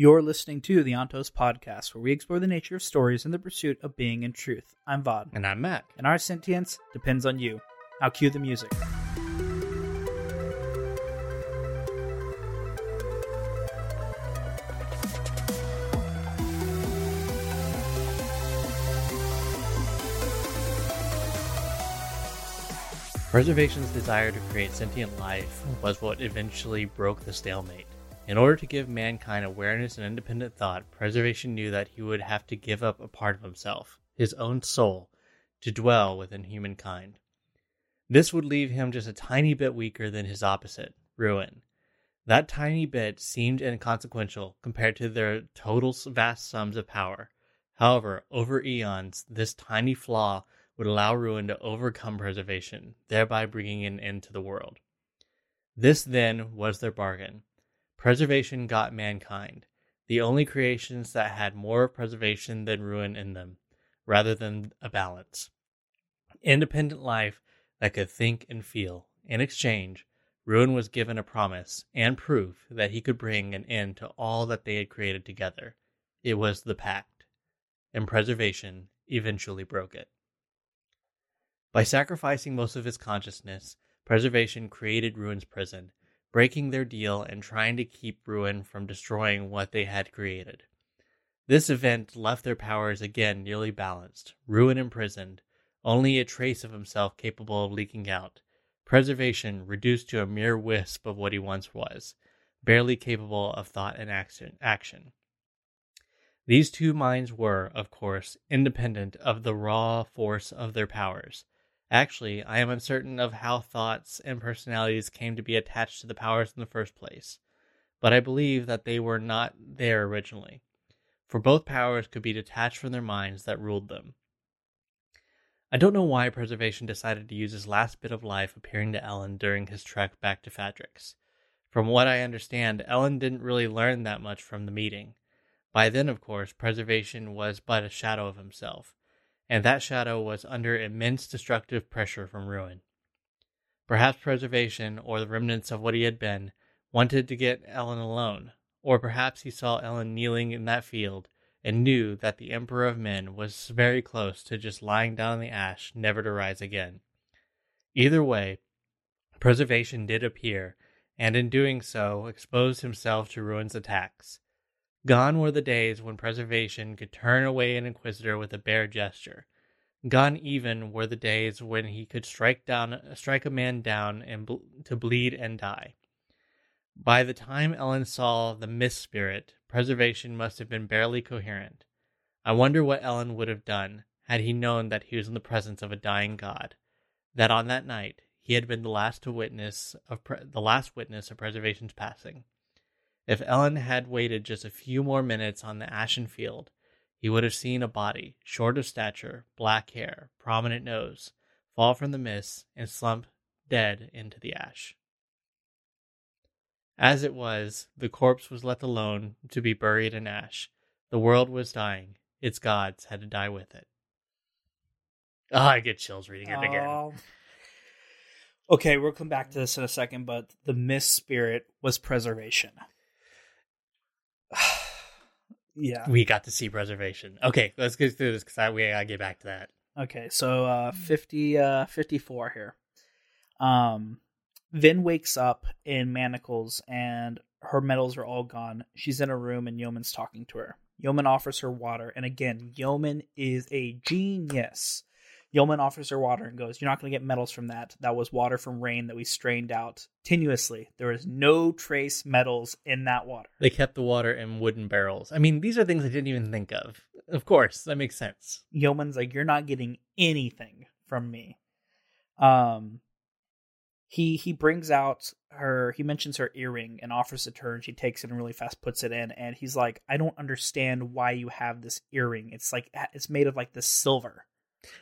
You're listening to the Ontos Podcast, where we explore the nature of stories in the pursuit of being in truth. I'm Vaud, And I'm Maq. and our sentience depends on you. Now cue the music. Preservation's desire to create sentient life was what eventually broke the stalemate. In order to give mankind awareness and independent thought, Preservation knew that he would have to give up a part of himself, his own soul, to dwell within humankind. This would leave him just a tiny bit weaker than his opposite, Ruin. That tiny bit seemed inconsequential compared to their total vast sums of power. However, over eons, this tiny flaw would allow Ruin to overcome Preservation, thereby bringing an end to the world. This, then, was their bargain. Preservation got mankind, the only creations that had more preservation than ruin in them, rather than a balance. Independent life that could think and feel. In exchange, Ruin was given a promise and proof that he could bring an end to all that they had created together. It was the pact, and Preservation eventually broke it. By sacrificing most of his consciousness, Preservation created Ruin's prison, breaking their deal and trying to keep Ruin from destroying what they had created. This event left their powers again nearly balanced, Ruin imprisoned, only a trace of himself capable of leaking out, Preservation reduced to a mere wisp of what he once was, barely capable of thought and action. These two minds were, of course, independent of the raw force of their powers. Actually, I am uncertain of how thoughts and personalities came to be attached to the powers in the first place, but I believe that they were not there originally, for both powers could be detached from their minds that ruled them. I don't know why Preservation decided to use his last bit of life appearing to Elend during his trek back to Fadrex. From what I understand, Elend didn't really learn that much from the meeting. By then, of course, Preservation was but a shadow of himself and that shadow was under immense destructive pressure from ruin. Perhaps preservation, or the remnants of what he had been, wanted to get Elend alone, or perhaps he saw Elend kneeling in that field and knew that the Emperor of Men was very close to just lying down in the ash, never to rise again. Either way, preservation did appear, and in doing so exposed himself to Ruin's attacks. Gone were the days when preservation could turn away an inquisitor with a bare gesture. Gone even were the days when he could strike down strike a man down and ble- to bleed and die. By the time Elend saw the mist spirit, preservation must have been barely coherent. I wonder what Elend would have done had he known that he was in the presence of a dying god, that on that night he had been the last to witness of pre- the last witness of preservation's passing. If Elend had waited just a few more minutes on the ashen field, he would have seen a body, short of stature, black hair, prominent nose, fall from the mist and slump dead into the ash. As it was, the corpse was left alone to be buried in ash. The world was dying. Its gods had to die with it. Oh, I get chills reading it again. Oh. Okay, we'll come back to this in a second, but the mist spirit was preservation. Yeah. We got to see preservation. Okay, let's get through this because we gotta get back to that. Okay, so uh 50 uh 54 here. Um Vin wakes up in manacles and her metals are all gone. She's in a room and Yomen's talking to her. Yomen offers her water, and again, Yomen is a genius. Yomen offers her water and goes, You're not going to get metals from that. That was water from rain that we strained out tenuously. There is no trace metals in that water. They kept the water in wooden barrels. I mean, these are things I didn't even think of. Of course, that makes sense. Yomen's like, You're not getting anything from me. Um, he he brings out her he mentions her earring and offers it to her and she takes it and really fast puts it in and he's like i don't understand why you have this earring it's like it's made of like this silver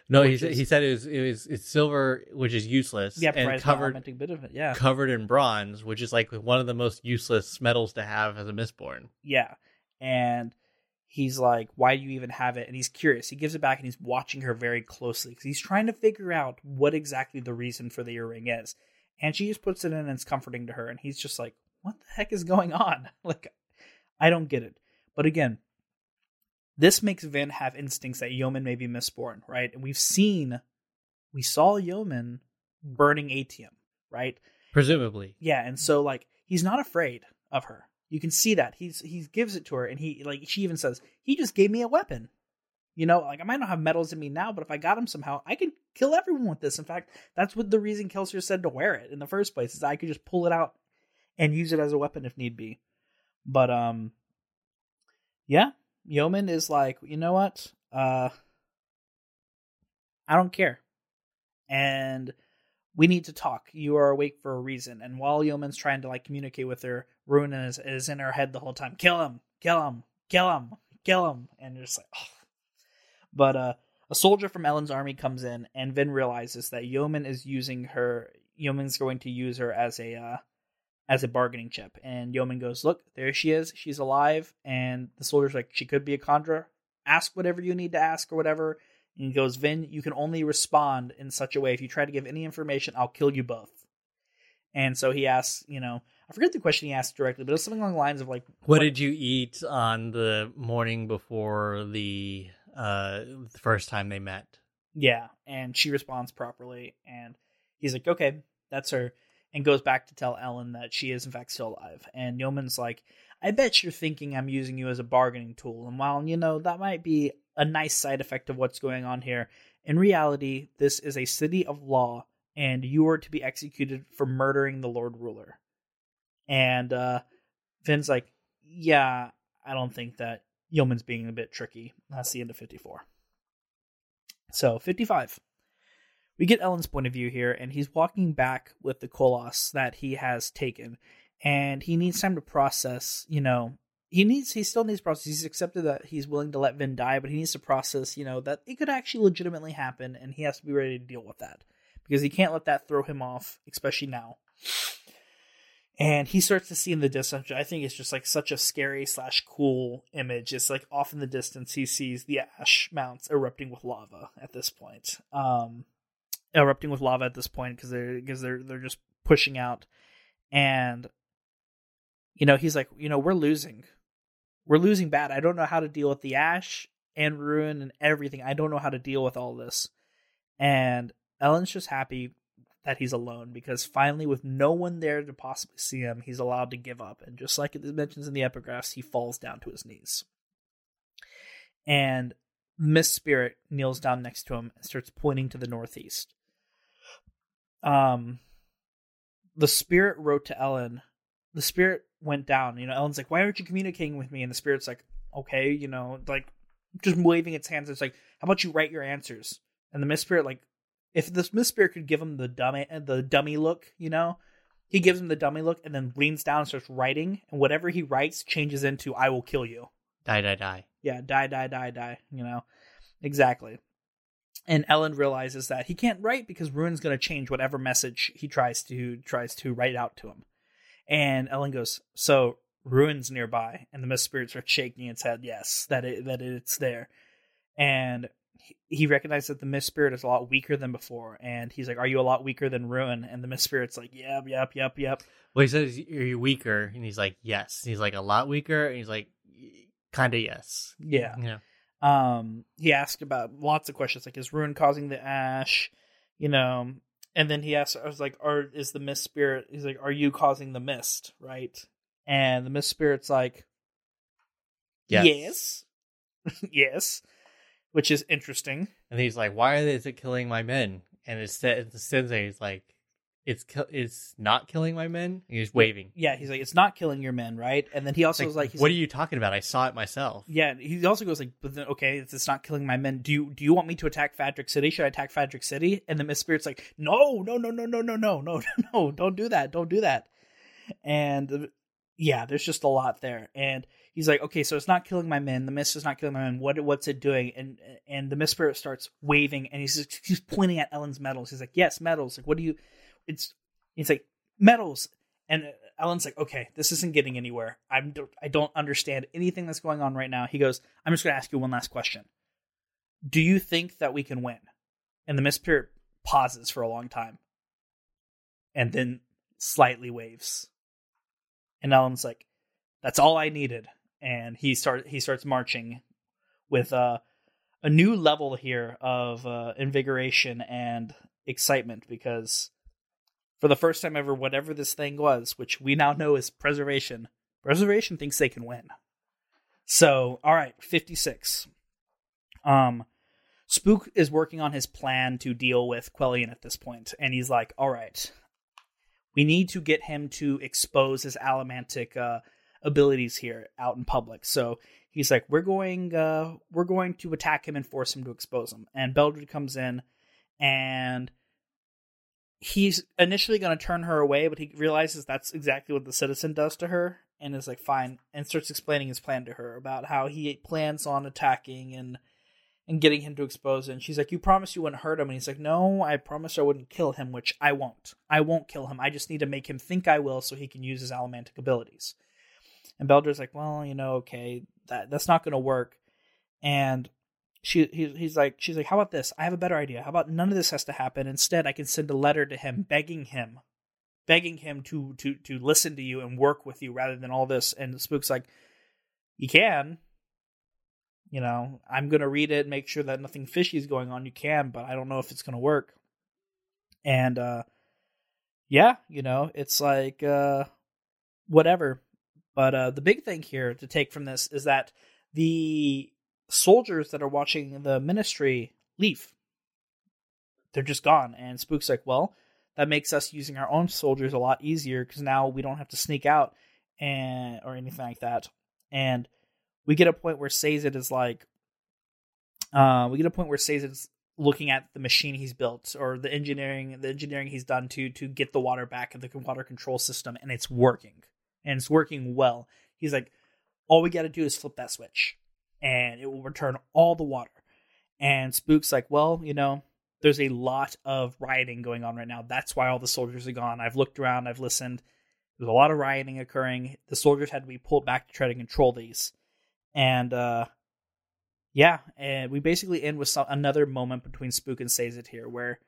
No, he said, is- he said it was it was it's silver, which is useless, yeah and covered a bit of it yeah. covered in bronze, which is like one of the most useless metals to have as a mistborn. yeah and he's like why do you even have it? And he's curious. He gives it back and he's watching her very closely because he's trying to figure out what exactly the reason for the earring is. And she just puts it in and it's comforting to her and he's just like what the heck is going on? Like i don't get it. But again, this makes Vin have instincts that Yomen may be mistborn, right? And we've seen, we saw Yomen burning atium, right? Presumably. Yeah, and so like he's not afraid of her. You can see that he's he gives it to her, and he like she even says he just gave me a weapon. You know, like I might not have metals in me now, but if I got him somehow, I could kill everyone with this. In fact, that's what the reason Kelsier said to wear it in the first place is I could just pull it out and use it as a weapon if need be. But um, yeah, Yomen is like, you know what? Uh, I don't care, and we need to talk. You are awake for a reason. And while Yomen's trying to like communicate with her, Ruin is, is in her head the whole time. Kill him, kill him, kill him, kill him, and you're just like, oh. But uh, a soldier from Elend's army comes in, and Vin realizes that Yomen is using her. Yomen's going to use her as a uh, as a bargaining chip. And Yomen goes, "Look, there she is. She's alive." And the soldier's like, "She could be a Kandra. Ask whatever you need to ask, or whatever." And he goes, "Vin, you can only respond in such a way. If you try to give any information, I'll kill you both." And so he asks, you know, I forget the question he asked directly, but it was something along the lines of like, What did you eat on the morning before the uh the first time they met? Yeah, and she responds properly, and he's like, "Okay, that's her," and goes back to tell Elend that she is in fact still alive. And Yomen's like, "I bet you're thinking I'm using you as a bargaining tool, and while you know that might be a nice side effect of what's going on here, in reality, this is a city of law, and you are to be executed for murdering the Lord Ruler." And uh, Vin's like, "Yeah, I don't think that Yomen's being a bit tricky." That's the end of fifty-four. So, 55. We get Elend's point of view here, and he's walking back with the Koloss that he has taken. And he needs time to process, you know, he needs, he still needs process. He's accepted that he's willing to let Vin die, but he needs to process, you know, that it could actually legitimately happen, and he has to be ready to deal with that. Because he can't let that throw him off, especially now. And he starts to see in the distance, I think it's just like such a scary slash cool image. It's like off in the distance, he sees the ash mounts erupting with lava at this point. Um, erupting with lava at this point because they're because they're they're just pushing out, and you know he's like, you know, we're losing, we're losing bad. I don't know how to deal with the ash and ruin and everything. I don't know how to deal with all this, and Elend's just happy that he's alone because finally, with no one there to possibly see him, he's allowed to give up. And just like it mentions in the epigraphs, he falls down to his knees. And Mist Spirit kneels down next to him and starts pointing to the northeast. Um, the Spirit wrote to Elend. The Spirit went down. You know, Elend's like, "Why aren't you communicating with me?" And the Spirit's like, "Okay, you know, like just waving its hands. It's like, how about you write your answers?" And the Mist Spirit like if this Mist Spirit could give him the dummy the dummy look, you know, he gives him the dummy look and then leans down and starts writing, and whatever he writes changes into "I will kill you." Die, die, die. Yeah, die, die, die, die. You know, exactly. And Elend realizes that he can't write because Ruin's going to change whatever message he tries to tries to write out to him. And Elend goes, "So Ruin's nearby," and the Mist spirits are shaking its head, yes, that it that it's there. And he recognized that the Mist Spirit is a lot weaker than before, and he's like, "Are you a lot weaker than Ruin?" And the Mist Spirit's like, "Yep, yep, yep, yep." Well, he says, "Are you weaker?" And he's like, "Yes." He's like, "A lot weaker," and he's like, "Kind of yes." Yeah. Yeah. Um, he asked about lots of questions, like, "Is Ruin causing the ash?" You know, and then he asked, "I was like, are is the Mist Spirit?" He's like, "Are you causing the mist?" Right? And the Mist Spirit's like, Yes. "Yes, yes," which is interesting. And he's like, "Why is it killing my men?" And the sensei is like, "It's ki- it's not killing my men." And he's waving. Yeah, he's like, "It's not killing your men, right?" And then he also Like, was like, "What like, are you talking about? I saw it myself." Yeah, he also goes like, "But then, okay, it's, it's not killing my men. Do you do you want me to attack Fadrex City? Should I attack Fadrex City?" And the Mist Spirit's like, "No, no, no, no, no, no, no, no, no, don't do that, don't do that." And yeah, there's just a lot there. And he's like, "Okay, so it's not killing my men. The mist is not killing my men. What what's it doing?" And and the Mist Spirit starts waving, and he's just, he's pointing at Elend's metals. He's like, "Yes, metals. Like, what do you?" It's he's like metals, and uh, Elend's like, okay, this isn't getting anywhere. I'm I don't understand anything that's going on right now. He goes, I'm just going to ask you one last question. Do you think that we can win? And the Mist Spirit pauses for a long time, and then slightly waves. And Elend's like, that's all I needed. and he start he starts marching with uh, a new level here of uh, invigoration and excitement because for the first time ever, whatever this thing was, which we now know is preservation, preservation thinks they can win. So, all right, 56. Um, Spook is working on his plan to deal with Quellion at this point, and he's like, all right, we need to get him to expose his allomantic uh, abilities here out in public. So he's like, we're going, uh, we're going to attack him and force him to expose him. And Beldre comes in, and he's initially going to turn her away, but he realizes that's exactly what the citizen does to her, and is like, fine, and starts explaining his plan to her about how he plans on attacking and and getting him to expose. And she's like, You promised you wouldn't hurt him. And he's like, No, I promised I wouldn't kill him, which I won't. I won't kill him. I just need to make him think I will so he can use his allomantic abilities. And Beldre's like, Well, you know, okay, that that's not gonna work. And she he, he's like she's like, How about this? I have a better idea. How about none of this has to happen? Instead I can send a letter to him begging him begging him to to to listen to you and work with you rather than all this. And spook's like, You can, you know, I'm going to read it, make sure that nothing fishy is going on. You can, but I don't know if it's going to work. And, uh, yeah, you know, it's like, uh, whatever. But, uh, the big thing here to take from this is that the soldiers that are watching the ministry leave. They're just gone. And Spook's like, well, that makes us using our own soldiers a lot easier because now we don't have to sneak out and, or anything like that. And, we get a point where Sazed is like, uh, we get a point where Sazed is looking at the machine he's built or the engineering, the engineering he's done to to get the water back in the water control system, and it's working, and it's working well. He's like, all we got to do is flip that switch, and it will return all the water. And Spook's like, well, you know, there's a lot of rioting going on right now. That's why all the soldiers are gone. I've looked around, I've listened. There's a lot of rioting occurring. The soldiers had to be pulled back to try to control these and uh, yeah, and we basically end with some, another moment between Spook and Sazed here, where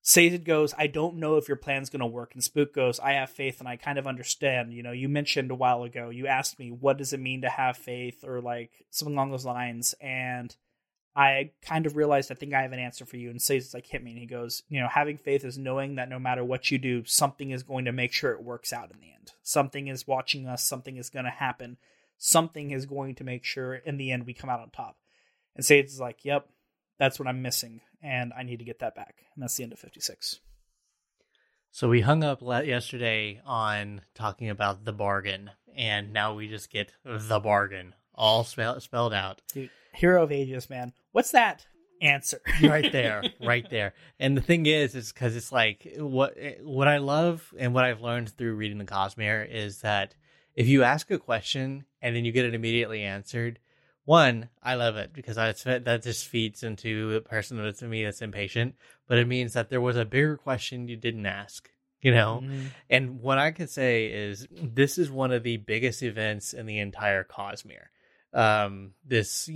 Sazed goes, "I don't know if your plan's going to work," and Spook goes, "I have faith, and I kind of understand." You know, you mentioned a while ago, you asked me, "What does it mean to have faith?" or like something along those lines, and I kind of realized I think I have an answer for you. And Sazed's like, "Hit me," and he goes, "You know, having faith is knowing that no matter what you do, something is going to make sure it works out in the end. Something is watching us. Something is going to happen." something is going to make sure in the end we come out on top. And Sazed's like, yep, that's what I'm missing, and I need to get that back. And that's the end of 56. So we hung up yesterday on talking about the bargain, and now we just get the bargain all spell- spelled out. Dude, Hero of Ages, man. What's that answer? right there, right there. And the thing is, is because it's like what what I love and what I've learned through reading the Cosmere is that if you ask a question and then you get it immediately answered, one, I love it because that's, that just feeds into a person that's me that's impatient, but it means that there was a bigger question you didn't ask, you know? Mm-hmm. And what I can say is this is one of the biggest events in the entire Cosmere. Um, this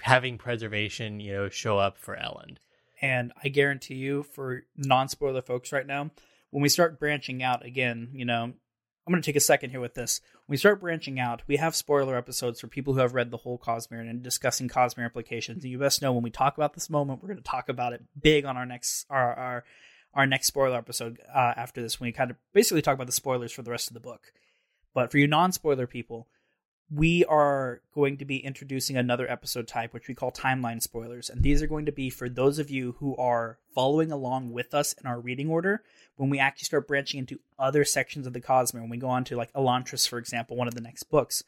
having preservation, you know, show up for Elend. And I guarantee you, for non spoiler folks right now, when we start branching out again, you know, I'm going to take a second here with this. We start branching out, we have spoiler episodes for people who have read the whole Cosmere and discussing Cosmere implications. And you best know when we talk about this moment, we're going to talk about it big on our next our our, our next spoiler episode uh, after this. When we kind of basically talk about the spoilers for the rest of the book. But for you non-spoiler people, we are going to be introducing another episode type, which we call timeline spoilers. And these are going to be for those of you who are following along with us in our reading order when we actually start branching into other sections of the Cosmere. When we go on to like Elantris, for example, one of the next books,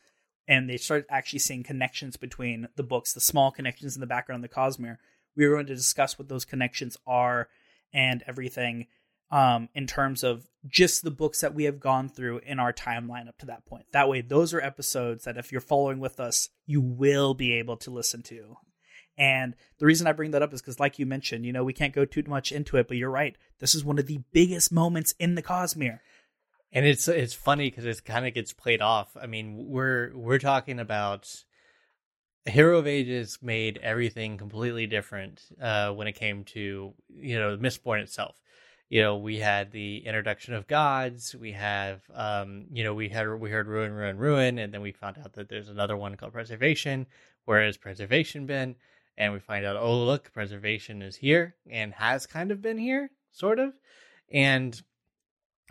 and they start actually seeing connections between the books, the small connections in the background of the Cosmere. We are going to discuss what those connections are and everything um, in terms of just the books that we have gone through in our timeline up to that point. That way, those are episodes that if you're following with us, you will be able to listen to. And the reason I bring that up is because, like you mentioned, you know, we can't go too much into it, but you're right. This is one of the biggest moments in the Cosmere. And it's it's funny because it kind of gets played off. I mean, we're we're talking about Hero of Ages made everything completely different uh, when it came to you know Mistborn itself you know, we had the introduction of gods. We have, um, you know, we had we heard ruin, ruin, ruin, and then we found out that there's another one called preservation. Where has preservation been? And we find out, oh look, preservation is here and has kind of been here, sort of. And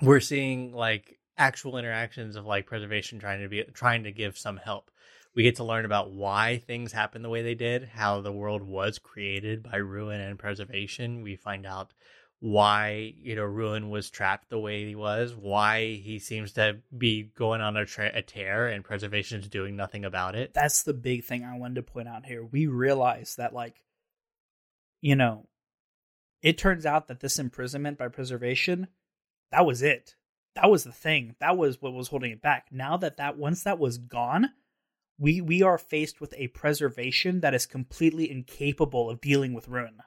we're seeing like actual interactions of like preservation trying to be trying to give some help. We get to learn about why things happen the way they did, how the world was created by ruin and preservation. We find out why you know ruin was trapped the way he was why he seems to be going on a, tra- a tear and preservation is doing nothing about it That's the big thing I wanted to point out here. We realize that, like, you know, it turns out that this imprisonment by preservation, that was it. That was the thing. That was what was holding it back. Now that that once that was gone, we we are faced with a preservation that is completely incapable of dealing with ruin.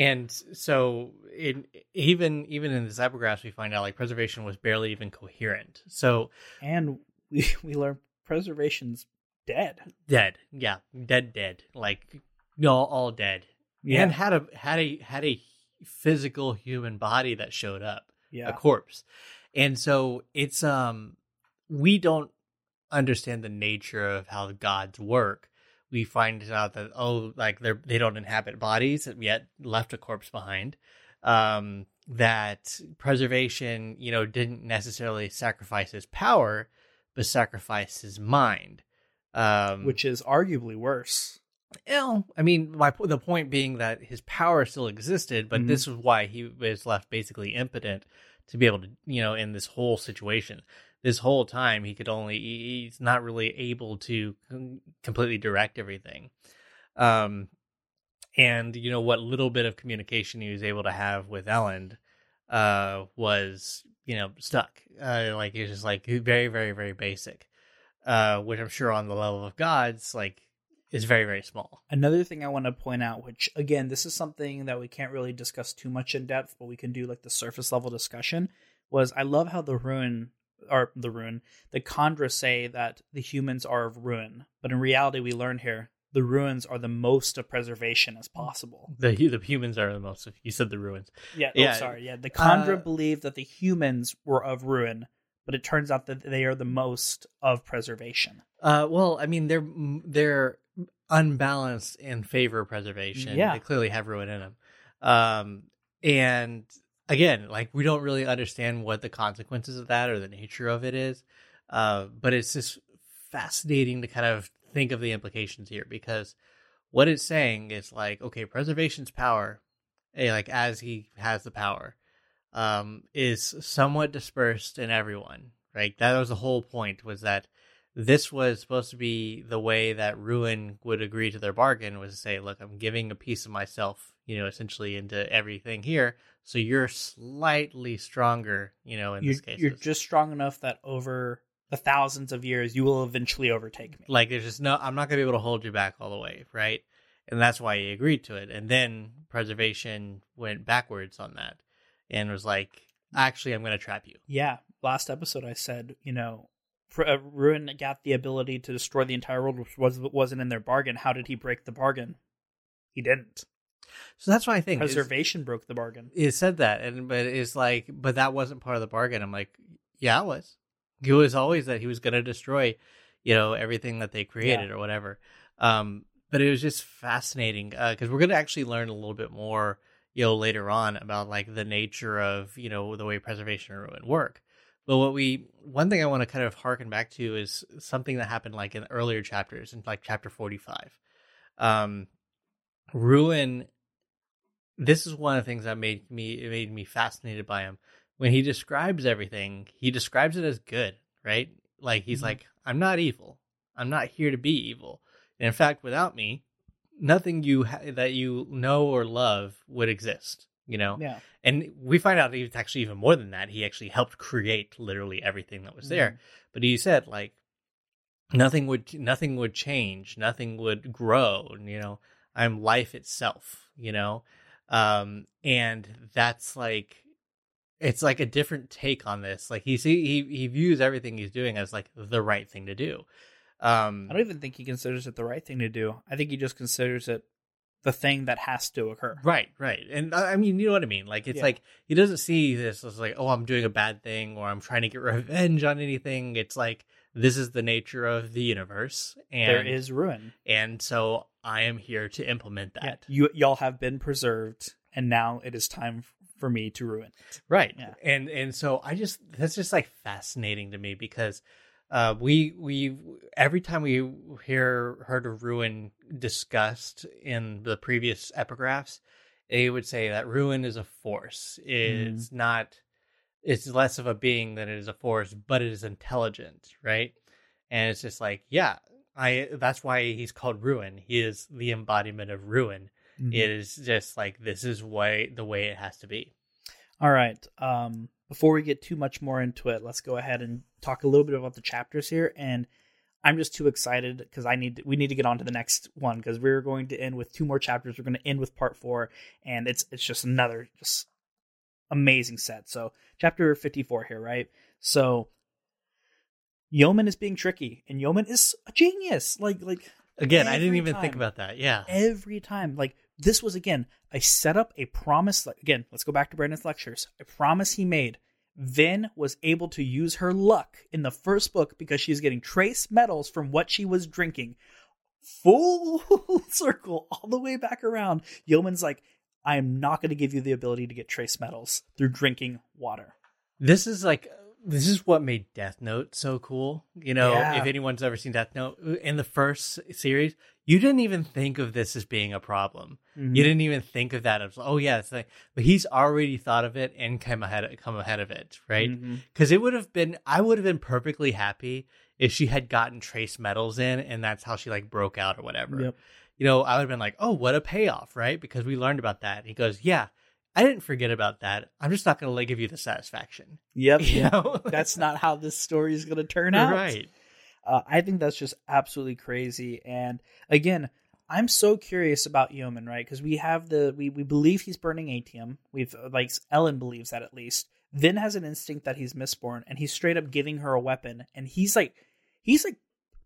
And so in even even in this epigraph we find out like preservation was barely even coherent. So And we we learn preservation's dead. dead. Yeah. Dead dead. Like all, all dead. And had a had a had a physical human body that showed up yeah. a corpse. And so it's um we don't understand the nature of how the gods work we find out that oh like they're they don't inhabit bodies yet left a corpse behind um that preservation you know didn't necessarily sacrifice his power but sacrifice his mind um which is arguably worse. well, I mean, my the point being that his power still existed, but Mhm. this is why he was left basically impotent to be able to, you know, in this whole situation. This whole time, he could only he's not really able to completely direct everything. Um, and you know what little bit of communication he was able to have with Elend, uh, was you know stuck. Uh, like it's just like very, very, very basic. Uh, which I'm sure on the level of gods, like is very, very small. Another thing I want to point out, which again, this is something that we can't really discuss too much in depth, but we can do like the surface level discussion, was I love how the ruin or the ruin, the Kandra say that the humans are of ruin, but in reality, we learn here the ruins are the most of preservation as possible. The the humans are the most. You said the ruins. Yeah, Yeah. Oh, sorry, yeah. The Kandra Uh, believed that the humans were of ruin, but it turns out that they are the most of preservation. Uh, well, I mean, they're they're unbalanced in favor of preservation. Yeah. they clearly have ruin in them. Um, and again, like we don't really understand what the consequences of that or the nature of it is. Uh, but it's just fascinating to kind of think of the implications here because what it's saying is like, okay, preservation's power, eh, like as he has the power, um, is somewhat dispersed in everyone. Right, that was the whole point. Was that this was supposed to be the way that Ruin would agree to their bargain was to say, look, I'm giving a piece of myself, you know, essentially into everything here. So you're slightly stronger, you know, in You're, this case. you're just strong enough that over the thousands of years, you will eventually overtake me. like there's just no I'm not gonna be able to hold you back all the way, right? And that's why he agreed to it. And then preservation went backwards on that and was like, actually I'm gonna trap you. Yeah, last episode I said, you know, uh, Ruin got the ability to destroy the entire world, which was wasn't in their bargain. How did he break the bargain? He didn't. So that's why I think Preservation broke the bargain. it said that and but it's like but that wasn't part of the bargain. I'm like yeah it was. It was always that he was going to destroy you know everything that they created or whatever. Um but it was just fascinating because we're going to actually learn a little bit more you know later on about like the nature of you know the way preservation and ruin work. But what we one thing i want to kind of harken back to is something that happened like in earlier chapters in like chapter 45 um ruin this is one of the things that made me it made me fascinated by him. When he describes everything he describes it as good right? Like he's Mhm. like i'm not evil. I'm not here to be evil. And in fact without me nothing you ha- that you know or love would exist you know? Yeah. and we find out that it's actually even more than that. He actually helped create literally everything that was there. But he said like nothing would nothing would change. Nothing would grow you know? I'm life itself you know um and that's like it's like a different take on this like he see he, he views everything he's doing as like the right thing to do um I don't even think he considers it the right thing to do. I think he just considers it the thing that has to occur. Right, right. And I mean, you know what I mean? Like, it's Yeah. like he doesn't see this as like, oh, I'm doing a bad thing or I'm trying to get revenge on anything. It's like, this is the nature of the universe. And, there is ruin. and so I am here to implement Yeah, that. you y'all have been preserved, and now it is time for me to ruin. it. Right. Yeah. And, and so I just, that's just like fascinating to me because, uh, we, we, every time we hear, heard of ruin discussed in the previous epigraphs, they would say that ruin is a force. It's not, it's less of a being than it is a force, but it is intelligent, right? And it's just like, yeah, I, that's why he's called ruin. He is the embodiment of ruin. It is just like, this is way, the way it has to be. All right. Um, before we get too much more into it, let's go ahead and talk a little bit about the chapters here. And I'm just too excited because I need to, we need to get on to the next one because we're going to end with two more chapters. We're going to end with part four, and it's it's just another just amazing set. So chapter 54 here, right? So Yomen is being tricky, and Yomen is a genius. Like like Again, I didn't even think about that. Yeah. every time. Like this was again I set up a promise. Like, again, let's go back to Brandon's lectures. A promise he made. Vin was able to use her luck in the first book because she's getting trace metals from what she was drinking. Full circle all the way back around. Yomen's like, I am not going to give you the ability to get trace metals through drinking water. This is like this is what made Death Note so cool. You know, Yeah. if anyone's ever seen Death Note in the first series, you didn't even think of this as being a problem. Mm-hmm. You didn't even think of that as oh yeah, it's like, but he's already thought of it and come ahead come ahead of it, right? Because it would have been I would have been perfectly happy if she had gotten trace metals in and that's how she like broke out or whatever. Yep. You know, I would have been like, oh, what a payoff, right? Because we learned about that. And he goes, yeah, I didn't forget about that. I'm just not going to like, give you the satisfaction. Yep. You know? That's not how this story is going to turn out. right. Uh, I think that's just absolutely crazy. And again, I'm so curious about Yomen, right? Because we have the we we believe he's burning Atium. We've like Elend believes that at least. Vin has an instinct that he's mistborn, and he's straight up giving her a weapon, and he's like, he's like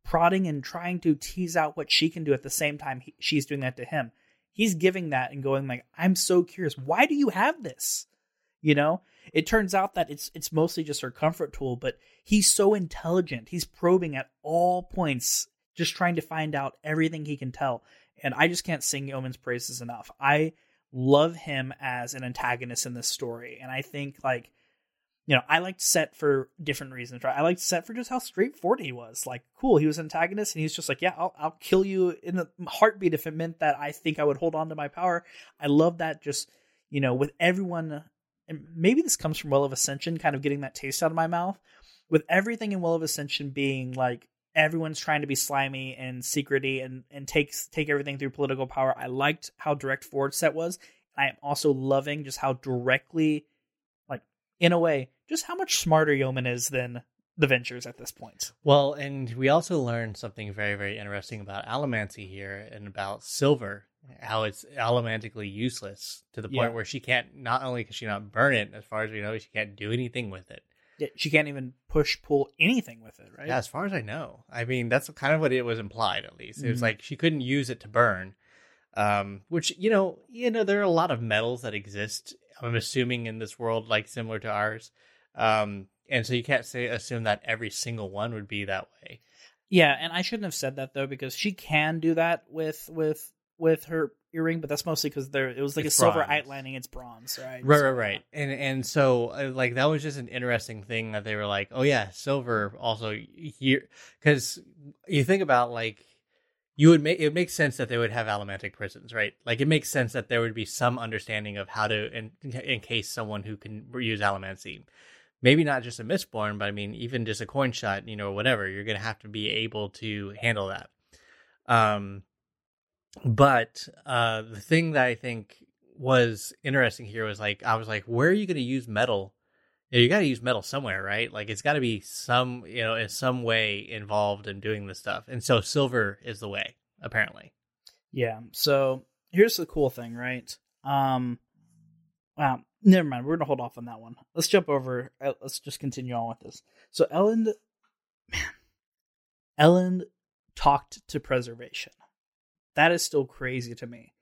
prodding and trying to tease out what she can do at the same time he, she's doing that to him. He's giving that and going like, I'm so curious. Why do you have this? You know, it turns out that it's it's mostly just her comfort tool, but he's so intelligent. He's probing at all points, just trying to find out everything he can tell. And I just can't sing Yomen's praises enough. I love him as an antagonist in this story, and I think like, you know, I liked Cett for different reasons. Right? I liked Cett for just how straightforward he was. Like, cool, he was an antagonist, and he's just like, yeah, I'll I'll kill you in the heartbeat if it meant that I think I would hold on to my power. I love that. Just you know, with everyone and maybe this comes from Well of Ascension, kind of getting that taste out of my mouth. With everything in Well of Ascension being like everyone's trying to be slimy and secrety and and takes take everything through political power. I liked how direct Lord Cett was. I am also loving just how directly, like in a way, just how much smarter Yomen is than the Ventures at this point. Well, and we also learned something very, very interesting about allomancy here and about silver, how it's allomantically useless to the point Yeah. where she can't, not only can she not burn it, as far as we know, she can't do anything with it. Yeah, She can't even push pull anything with it, right? Yeah, as far as I know. I mean, that's kind of what it was implied, at least. It was Mhm. like she couldn't use it to burn. Um, which you know, you know, there are a lot of metals that exist. I'm assuming in this world, like similar to ours. Um, and so you can't say assume that every single one would be that way. Yeah, and I shouldn't have said that though because she can do that with with with her earring, but that's mostly because there it was like It's a silver outlining. It's bronze, right? Right, So, right, right. And and so uh, like that was just an interesting thing that they were like, oh yeah, silver also here because you think about like you would make it makes sense that they would have allomantic prisons, right? Like it makes sense that there would be some understanding of how to in, encase someone who can use allomancy. Maybe not just a mistborn, but I mean even just a coin shot, you know, whatever. You're gonna have to be able to handle that. Um, but uh, the thing that I think was interesting here was like I was like, where are you going to use metal? You, you got to use metal somewhere, right? Like it's got to be some, you know, in some way involved in doing this stuff. And so silver is the way, apparently. Yeah. So here's the cool thing, right? Um, wow. Never mind. We're gonna hold off on that one. Let's jump over. uh, Let's just continue on with this. So Elend, man, Elend talked to preservation. That is still crazy to me.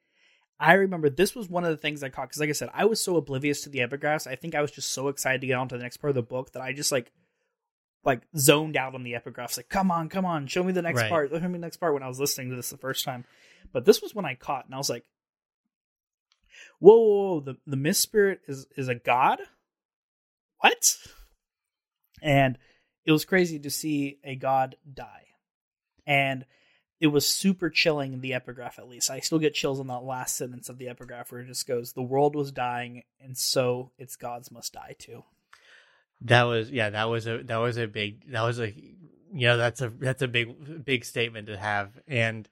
I remember this was one of the things I caught because, like I said, I was so oblivious to the epigraphs. I think I was just so excited to get on to the next part of the book that I just like, like zoned out on the epigraphs. Like, come on, come on, show me the next Right. part. Show me the next part. When I was listening to this the first time, but this was when I caught, and I was like, whoa, whoa, whoa the the mist spirit is is a god. What? And it was crazy to see a god die, and it was super chilling the epigraph at least i still get chills on that last sentence of the epigraph where it just goes the world was dying and so its gods must die too That was yeah, that was a that was a big that was a you know that's a that's a big big statement to have and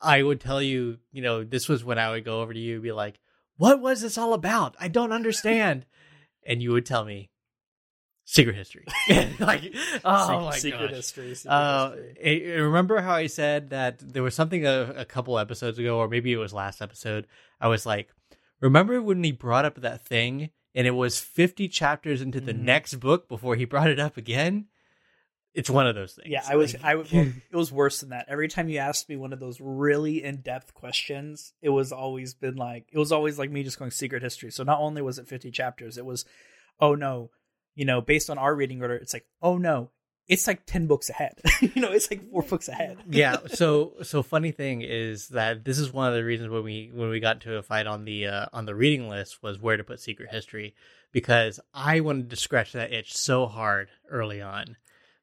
I would tell you, you know, this was when I would go over to you and be like, "What was this all about? I don't understand." and you would tell me secret history. like, oh secret, my secret gosh. history secret Uh, history. I- I remember how I said that there was something a, a couple episodes ago, or maybe it was last episode. I was like, remember when he brought up that thing and it was 50 chapters into the Mhm. next book before he brought it up again? It's one of those things. yeah i was Like- i well, it was worse than that. Every time you asked me one of those really in-depth questions it was always been like it was always like me just going secret history. So not only was it 50 chapters it was oh no you know based on our reading order it's like oh no it's like 10 books ahead. You know it's like four books ahead. Yeah so so funny thing is that this is one of the reasons when we when we got to a fight on the uh, on the reading list was where to put secret history because i wanted to scratch that itch so hard early on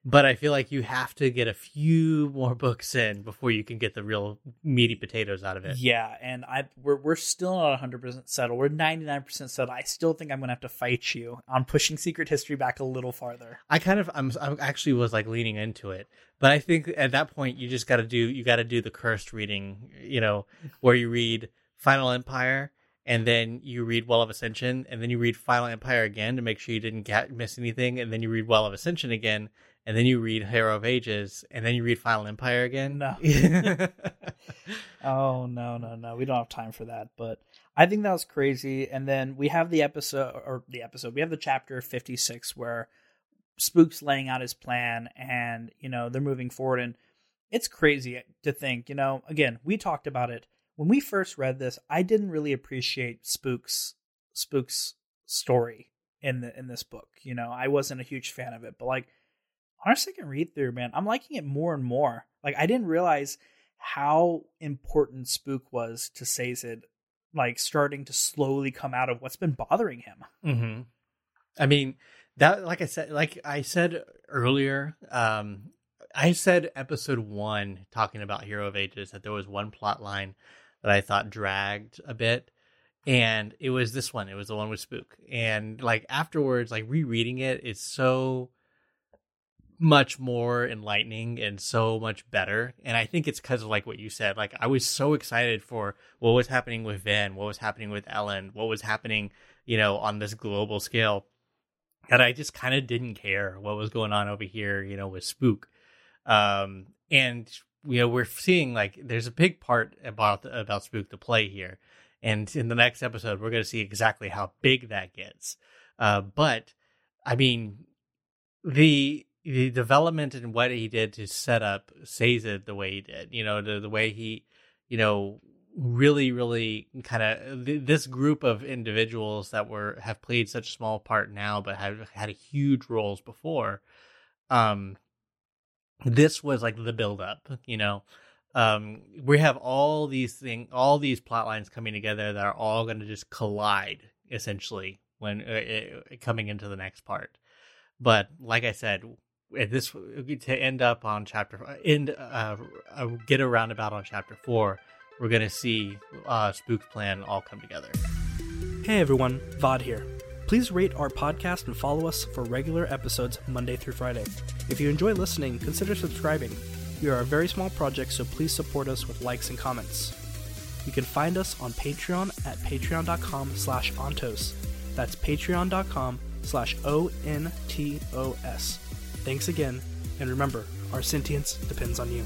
but i feel like you have to get a few more books in before you can get the real meaty potatoes out of it Yeah, and I we're we're still not 100% settled. We're 99% settled. I still think I'm going to have to fight you on pushing Secret History back a little farther. I kind of I'm I actually was like leaning into it, but I think at that point you just got to do you got to do the cursed reading, you know, where you read Final Empire and then you read Well of Ascension and then you read Final Empire again to make sure you didn't get, miss anything and then you read Well of Ascension again and then you read Hero of Ages and then you read Final Empire again. No. Oh, no, no, no. We don't have time for that, but I think that was crazy. And then we have the episode or the episode. We have the chapter 56 where Spook's laying out his plan and, you know, they're moving forward and it's crazy to think, you know, again, we talked about it when we first read this. I didn't really appreciate Spook's Spook's story in the in this book. You know, I wasn't a huge fan of it, but like on our second read through, man, I'm liking it more and more. Like I didn't realize how important Spook was to Sazed, like starting to slowly come out of what's been bothering him. hmm I mean, that like I said, like I said earlier, um, I said episode one talking about Hero of Ages that there was one plot line that I thought dragged a bit, and it was this one. It was the one with Spook, and like afterwards, like rereading it, it's so much more enlightening and so much better. And I think it's because of like what you said. Like I was so excited for what was happening with Vin, what was happening with Elend, what was happening, you know, on this global scale. That I just kind of didn't care what was going on over here, you know, with Spook. Um, and you know, we're seeing like there's a big part about about Spook to play here. And in the next episode, we're going to see exactly how big that gets. Uh, but I mean, the the development and what he did to set up Sazed the way he did, you know, the the way he, you know, really, really kind of th- this group of individuals that were have played such a small part now, but have had huge roles before. Um, this was like the build up, you know. Um, we have all these thing, all these plot lines coming together that are all going to just collide essentially when uh, uh, coming into the next part. But like I said, this to end up on chapter end uh, get a roundabout on chapter four we're gonna see uh spook's plan all come together Hey everyone, Vaud here. Please rate our podcast and follow us for regular episodes Monday through Friday. If you enjoy listening, consider subscribing. We are a very small project, so please support us with likes and comments. You can find us on Patreon at patreon.com slash ontos. That's patreon.com slash O-N-T-O-S. Thanks again, and remember, our sentience depends on you.